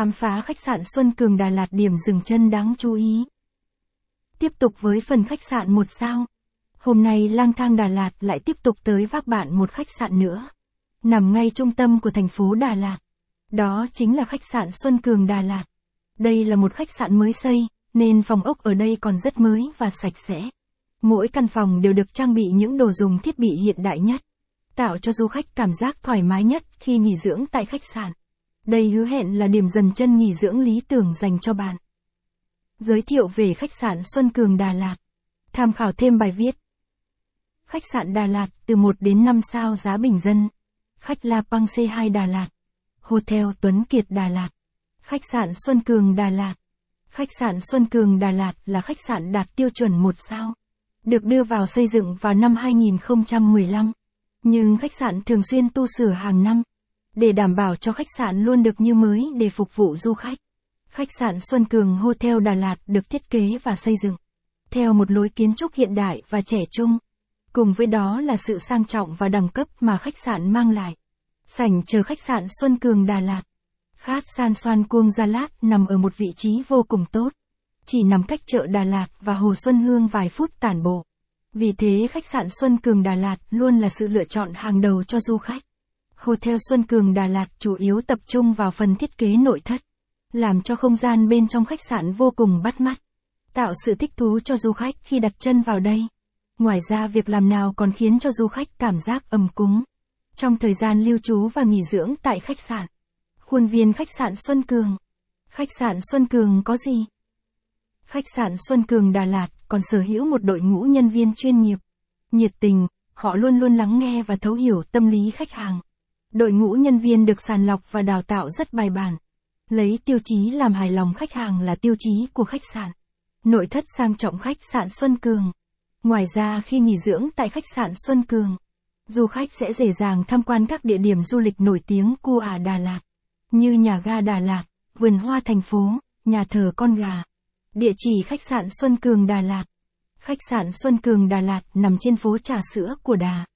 Khám phá khách sạn Xuân Cường Đà Lạt điểm dừng chân đáng chú ý. Tiếp tục với phần khách sạn một sao. Hôm nay lang thang Đà Lạt lại tiếp tục tới vác bạn một khách sạn nữa. Nằm ngay trung tâm của thành phố Đà Lạt. Đó chính là khách sạn Xuân Cường Đà Lạt. Đây là một khách sạn mới xây, nên phòng ốc ở đây còn rất mới và sạch sẽ. Mỗi căn phòng đều được trang bị những đồ dùng thiết bị hiện đại nhất, tạo cho du khách cảm giác thoải mái nhất khi nghỉ dưỡng tại khách sạn. Đây hứa hẹn là điểm dần chân nghỉ dưỡng lý tưởng dành cho bạn. Giới thiệu về khách sạn Xuân Cường Đà Lạt. Tham khảo thêm bài viết. Khách sạn Đà Lạt từ 1 đến 5 sao giá bình dân. Khách La Pang C2 Đà Lạt. Hotel Tuấn Kiệt Đà Lạt. Khách sạn Xuân Cường Đà Lạt. Khách sạn Xuân Cường Đà Lạt là khách sạn đạt tiêu chuẩn 1 sao. Được đưa vào xây dựng vào năm 2015. Nhưng khách sạn thường xuyên tu sửa hàng năm. Để đảm bảo cho khách sạn luôn được như mới để phục vụ du khách. Khách sạn Xuân Cường Hotel Đà Lạt được thiết kế và xây dựng theo một lối kiến trúc hiện đại và trẻ trung. Cùng với đó là sự sang trọng và đẳng cấp mà khách sạn mang lại. Sảnh chờ khách sạn Xuân Cường Đà Lạt. Khát San Xoan Cuông Gia Lát nằm ở một vị trí vô cùng tốt. Chỉ nằm cách chợ Đà Lạt và Hồ Xuân Hương vài phút tản bộ. Vì thế khách sạn Xuân Cường Đà Lạt luôn là sự lựa chọn hàng đầu cho du khách. Hotel Xuân Cường Đà Lạt chủ yếu tập trung vào phần thiết kế nội thất, làm cho không gian bên trong khách sạn vô cùng bắt mắt, tạo sự thích thú cho du khách khi đặt chân vào đây. Ngoài ra việc làm nào còn khiến cho du khách cảm giác ấm cúng trong thời gian lưu trú và nghỉ dưỡng tại khách sạn. Khuôn viên khách sạn Xuân Cường. Khách sạn Xuân Cường có gì? Khách sạn Xuân Cường Đà Lạt còn sở hữu một đội ngũ nhân viên chuyên nghiệp, nhiệt tình, họ luôn luôn lắng nghe và thấu hiểu tâm lý khách hàng. Đội ngũ nhân viên được sàng lọc và đào tạo rất bài bản. Lấy tiêu chí làm hài lòng khách hàng là tiêu chí của khách sạn. Nội thất sang trọng khách sạn Xuân Cường. Ngoài ra khi nghỉ dưỡng tại khách sạn Xuân Cường, du khách sẽ dễ dàng tham quan các địa điểm du lịch nổi tiếng của Ả Đà Lạt, như nhà ga Đà Lạt, vườn hoa thành phố, nhà thờ con gà. Địa chỉ khách sạn Xuân Cường Đà Lạt. Khách sạn Xuân Cường Đà Lạt nằm trên phố Trà Sữa của Đà.